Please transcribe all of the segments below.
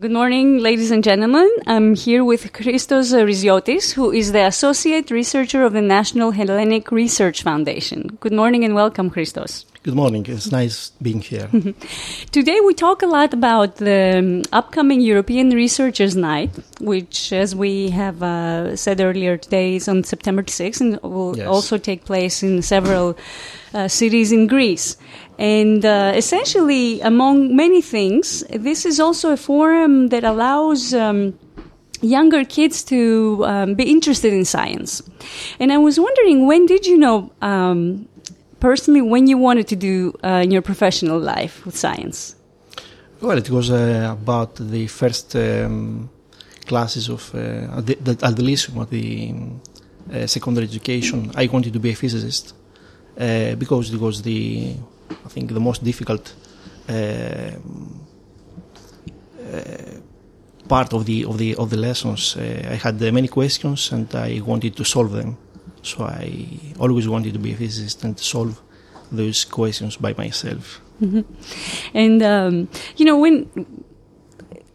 Good morning, ladies and gentlemen. I'm here with Christos Riziotis, who is the Associate Researcher of the National Hellenic Research Foundation. Good morning and welcome, Christos. Good morning. It's nice being here. Today we talk a lot about the um, upcoming European Researchers' Night, which, as we have uh, said earlier today, is on September 6th and will Yes. also take place in several uh, cities in Greece. And uh, essentially, among many things, this is also a forum that allows. Um, younger kids to um, be interested in science. And I was wondering, when did you know um, personally when you wanted to do uh, in your professional life with science? Well, it was uh, about the first um, classes of uh, at, the, at the Lyceum, at the uh, secondary education. I wanted to be a physicist uh, because it was the, I think, the most difficult uh, uh, part of the of the of the lessons. Uh, I had many questions and I wanted to solve them. So I always wanted to be a physicist and solve those questions by myself. And um, you know when.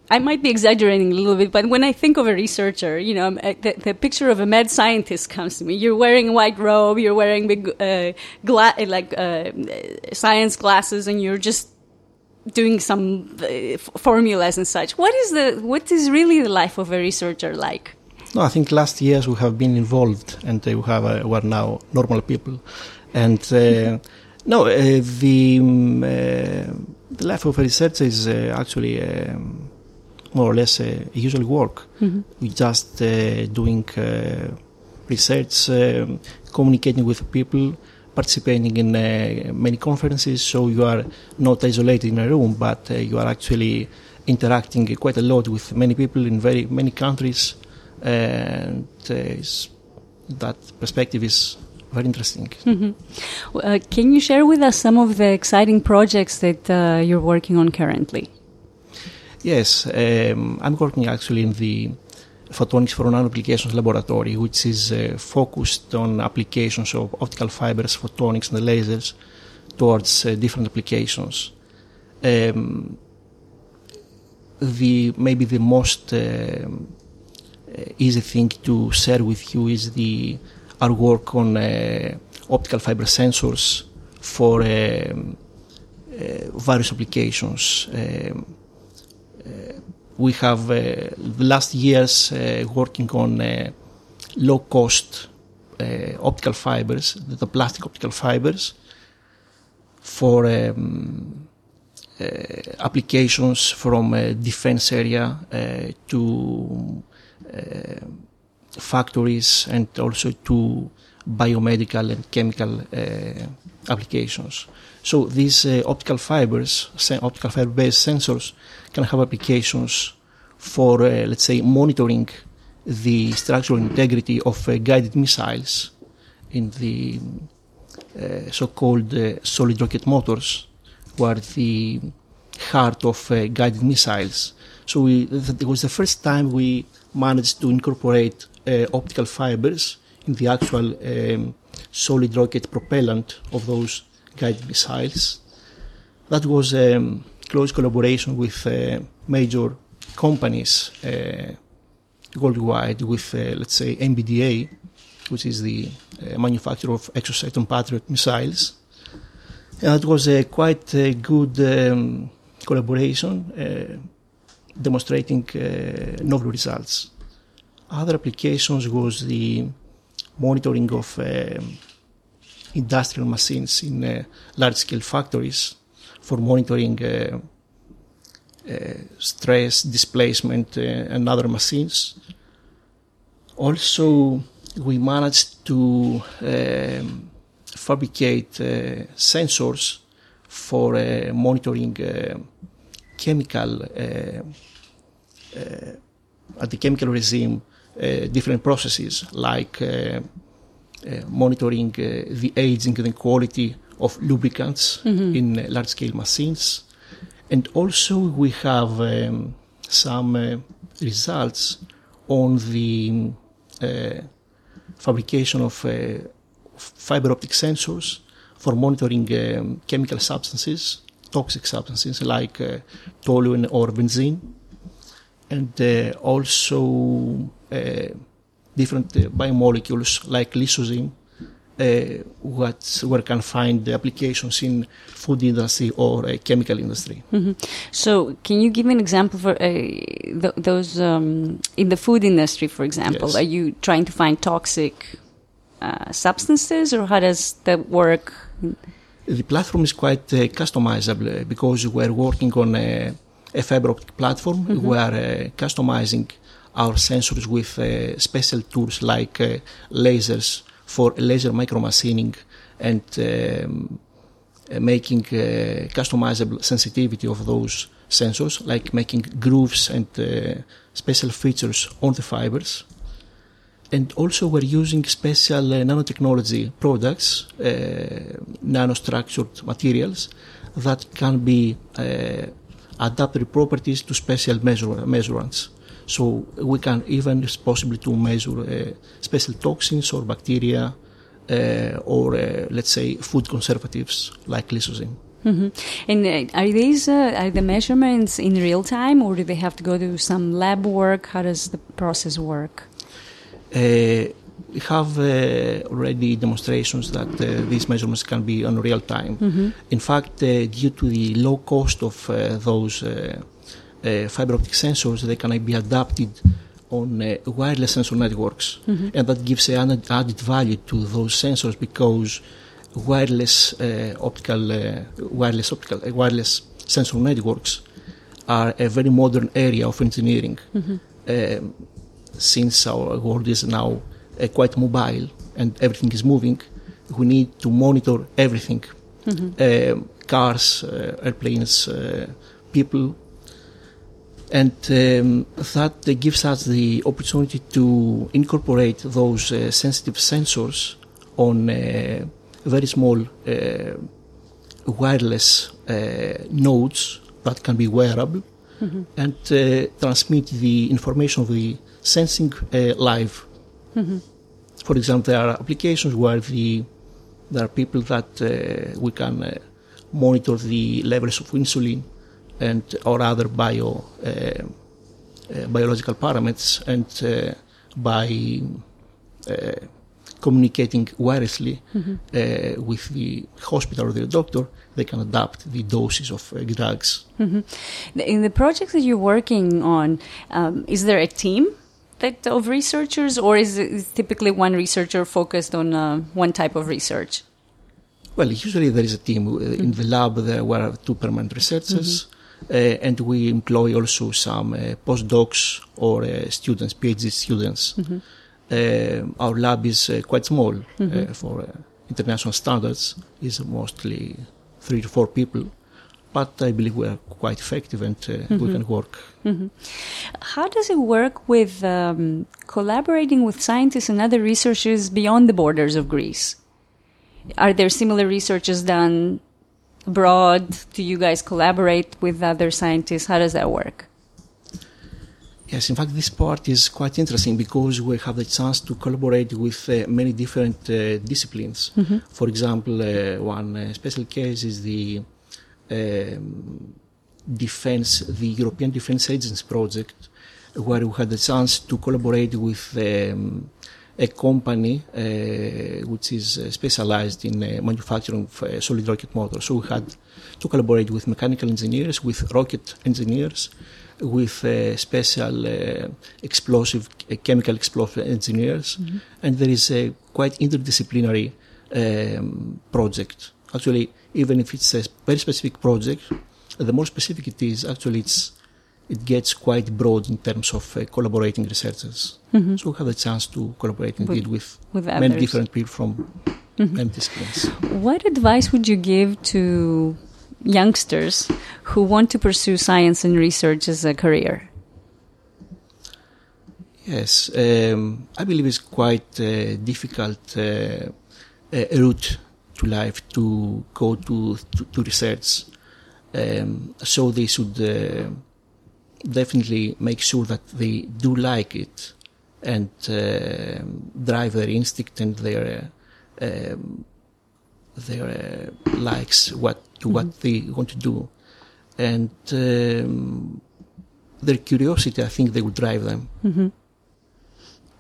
I might be exaggerating a little bit, but when I think of a researcher, you know, uh, the, the picture of a mad scientist comes to me. You're wearing a white robe, you're wearing big, uh, gla- like uh, science glasses, and you're just doing some uh, f- formulas and such. What is the what is really the life of a researcher like? No, I think last years we have been involved and uh, we have uh, we are now normal people, and uh, no, uh, the um, uh, the life of a researcher is uh, actually um, more or less uh, usual work. We just uh, doing uh, research, communicating with people, participating in uh, many conferences. So you are not isolated in a room, but uh, you are actually interacting quite a lot with many people in very many countries, and uh, that perspective is very interesting. Uh, can you share with us some of the exciting projects that uh, you're working on currently? Yes, um, I'm working actually in the Photonics for Nano Applications Laboratory, which is uh, focused on applications of optical fibers, photonics, and lasers towards uh, different applications. Um, the maybe the most uh, easy thing to share with you is the our work on uh, optical fiber sensors for um, uh, various applications. Um, we have uh, the last years uh, working on uh, low cost uh, optical fibers, the plastic optical fibers, for um, uh, applications from uh, defense area to factories and also to biomedical and chemical uh, applications. So these uh, optical fibers, optical fiber based sensors can have applications for, uh, let's say, monitoring the structural integrity of guided missiles in the uh, so-called uh, solid rocket motors, were the heart of uh, guided missiles. So we, th- it was the first time we managed to incorporate optical fibers the actual um, solid rocket propellant of those guided missiles. That was a um, close collaboration with uh, major companies uh, worldwide, with uh, let's say MBDA, which is the uh, manufacturer of Exocet and Patriot missiles. And it was a quite a good um, collaboration, uh, demonstrating uh, novel results. Other applications was the monitoring of um industrial machines in uh, large-scale factories for monitoring uh, uh, stress, displacement, and other machines. Also, we managed to um, fabricate uh, sensors for uh, monitoring uh, chemical at the chemical regime different processes like uh, uh, monitoring uh, the aging and the quality of lubricants in uh, large scale machines. And also we have um, some uh, results on the uh, fabrication of uh, fiber optic sensors for monitoring um, chemical substances, toxic substances like uh, toluene or benzene, and uh, also uh, different uh, biomolecules like lysozyme, uh, what where can find applications in food industry or uh, chemical industry. So, can you give me an example for uh, th- those um, in the food industry, for example? Yes. Are you trying to find toxic uh, substances, or how does that work? The platform is quite uh, customizable uh, because we're working on a, a fiber optic platform. We are uh, customizing our sensors with uh, special tools like uh, lasers for laser micromachining and um, uh, making uh, customizable sensitivity of those sensors, like making grooves and uh, special features on the fibers. And also, we're using special nanotechnology products, nanostructured materials that can be adapted properties to special measure- measurements. So we can even, it's possible to measure uh, special toxins or bacteria uh, or, uh, let's say, food conservatives like lysozyme. hmm And uh, are these uh, are the measurements in real time, or do they have to go to some lab work? How does the process work? Uh, we have uh, already demonstrations that uh, these measurements can be on real time. In fact, uh, due to the low cost of those fiber optic sensors, they can be adapted on uh, wireless sensor networks, and that gives an added- value to those sensors because wireless uh, optical, uh, wireless optical, uh, wireless sensor networks are a very modern area of engineering. Um, since our world is now uh, quite mobile and everything is moving, we need to monitor everything Um, cars, uh, airplanes, uh, people. And um, that gives us the opportunity to incorporate those uh, sensitive sensors on uh, very small uh, wireless uh, nodes that can be wearable and uh, transmit the information of the sensing uh, live. For example, there are applications where the there are people that we can monitor the levels of insulin and or other bio uh, uh, biological parameters, and uh, by uh, communicating wirelessly uh, with the hospital or the doctor, they can adapt the doses of uh, drugs. In the projects that you're working on, um, is there a team that of researchers, or is it typically one researcher focused on uh, one type of research? Well, usually there is a team uh, in the lab. There were two permanent researchers, uh, and we employ also some uh, postdocs or uh, students, PhD students. Uh, our lab is uh, quite small uh, for uh, international standards. is mostly three to four people, but I believe we are quite effective and uh, we can work. How does it work with um, collaborating with scientists and other researchers beyond the borders of Greece? Are there similar researches done abroad? Do you guys collaborate with other scientists? How does that work? Yes, in fact, this part is quite interesting because we have the chance to collaborate with uh, many different uh, disciplines. For example, uh, one uh, special case is the um, defense, the European Defense Agency project, where we had the chance to collaborate with um, a company uh, which is uh, specialized in uh, manufacturing of solid rocket motors. So we had to collaborate with mechanical engineers, with rocket engineers, with uh, special uh, explosive, uh, chemical explosive engineers, and there is a quite interdisciplinary um, project. Actually, even if it's a very specific project, the more specific it is, actually it's it gets quite broad in terms of uh, collaborating researchers. So we have a chance to collaborate indeed with, with many others. different people from many disciplines. What advice would you give to youngsters who want to pursue science and research as a career? Yes, um, I believe it's quite uh, difficult uh, uh, route to life to go to to, to research. Um, so they should uh, definitely make sure that they do like it and uh, drive their instinct and their uh, um, their uh, likes, what what they want to do, and um, their curiosity. I think they will drive them.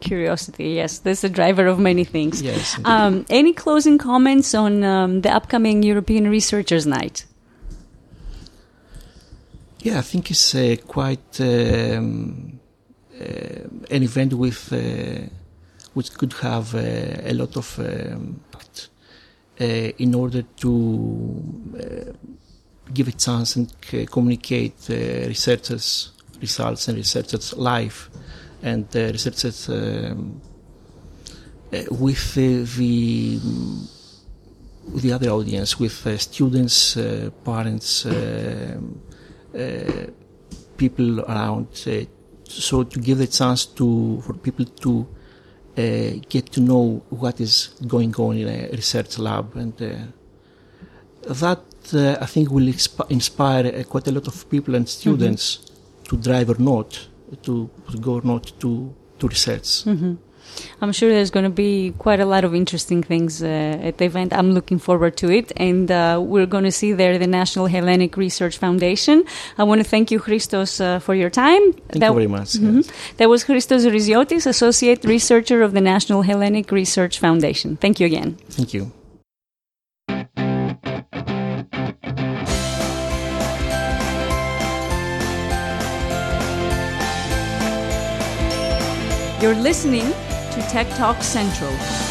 Curiosity, yes, that's the driver of many things. Yes. Um, any closing comments on um, the upcoming European Researchers' Night? Yeah, I think it's uh, quite um, uh, an event with uh, which could have uh, a lot of um, impact, in order to give a chance and communicate researchers' results and researchers' life and researchers um, with uh, the the other audience, with uh, students, uh, parents. Uh, people around. Uh, so to give the chance to for people to uh, get to know what is going on in a research lab, and that I think will inspire quite a lot of people and students to drive or not, to, to go or not to to research. I'm sure there's going to be quite a lot of interesting things uh, at the event. I'm looking forward to it. And uh, we're going to see there the National Hellenic Research Foundation. I want to thank you, Christos, uh, for your time. Thank That- you very much. Mhm. yes. That was Christos Riziotis, Associate Researcher of the National Hellenic Research Foundation. Thank you again. Thank you. You're listening to Tech Talk Central.